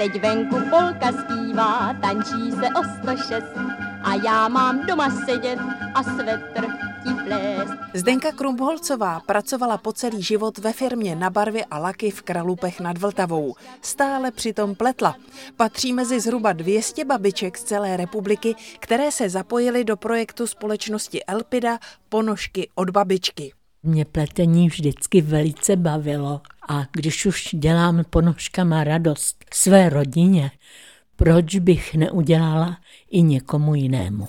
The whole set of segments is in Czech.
Teď venku polka zpívá, tančí se o 106 a já mám doma sedět a svetr ti plést. Zdenka Krumpholcová pracovala po celý život ve firmě na barvy a laky v Kralupech nad Vltavou. Stále přitom pletla. Patří mezi zhruba 200 babiček z celé republiky, které se zapojily do projektu společnosti Elpida Ponožky od babičky. Mě pletení vždycky velice bavilo a když už dělám ponožkama radost své rodině, proč bych neudělala i někomu jinému.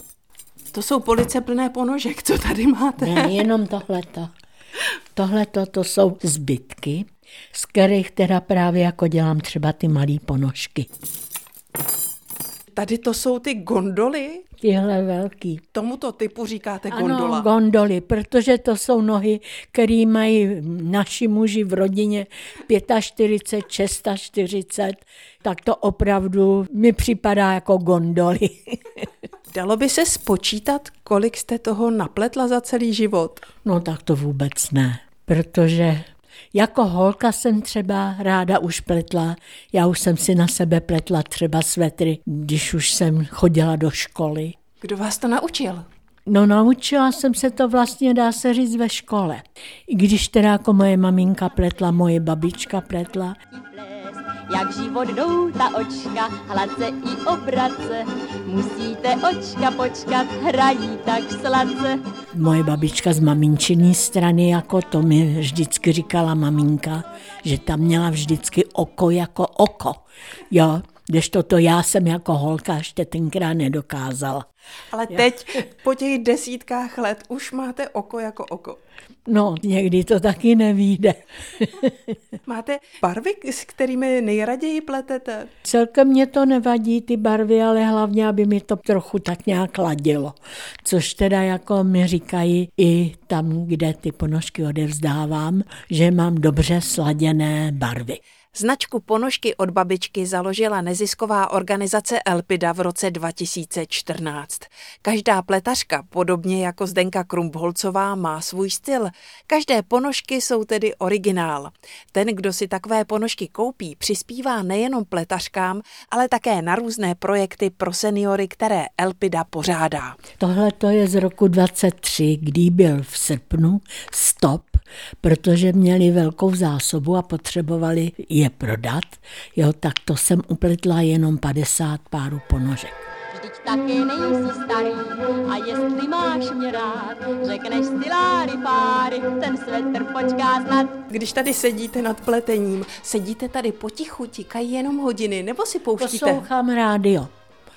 To jsou police plné ponožek, co tady máte. Ne, jenom tohleto. Tohleto to jsou zbytky, z kterých teda právě jako dělám třeba ty malé ponožky. Tady to jsou ty gondoly? Tyhle velký. Tomuto typu říkáte gondola? Ano, gondoly, protože to jsou nohy, které mají naši muži v rodině 45, 46, tak to opravdu mi připadá jako gondoly. Dalo by se spočítat, kolik jste toho napletla za celý život? No tak to vůbec ne, protože jako holka jsem třeba ráda už pletla. Já už jsem si na sebe pletla třeba svetry, když už jsem chodila do školy. Kdo vás to naučil? No naučila jsem se to vlastně, dá se říct, ve škole. I když teda jako moje maminka pletla, moje babička pletla. Jak život jdou ta očka, hladce i obrace. Musíte očka počkat, hrají tak sladce. Moje babička z maminčiny strany, jako to mi vždycky říkala maminka, že tam měla vždycky oko jako oko. Jo, když toto já jsem jako holka ještě tenkrát nedokázala. Ale teď po těch desítkách let už máte oko jako oko. No, někdy to taky nevíde. máte barvy, s kterými nejraději pletete? Celkem mě to nevadí, ty barvy, ale hlavně, aby mi to trochu tak nějak ladilo. Což teda jako mi říkají i tam, kde ty ponožky odevzdávám, že mám dobře sladěné barvy. Značku ponožky od babičky založila nezisková organizace Elpida v roce 2014. Každá pletařka, podobně jako Zdenka Krumpholcová, má svůj styl. Každé ponožky jsou tedy originál. Ten, kdo si takové ponožky koupí, přispívá nejenom pletařkám, ale také na různé projekty pro seniory, které Elpida pořádá. Tohle to je z roku 23, kdy byl v srpnu stop, protože měli velkou zásobu a potřebovali je prodat, jo, tak to jsem upletla jenom 50 párů ponožek. Vždyť taky nejsi starý a jestli máš mě rád, řekneš si láry páry, ten svetr počká snad. Když tady sedíte nad pletením, sedíte tady potichu, tikají jenom hodiny, nebo si pouštíte? Poslouchám rádio.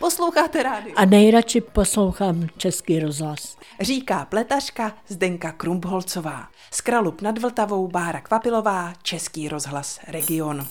Posloucháte rádio? A nejradši poslouchám Český rozhlas. Říká pletařka Zdenka Krumpholcová. Z Kralup nad Vltavou Bára Kvapilová, Český rozhlas Region.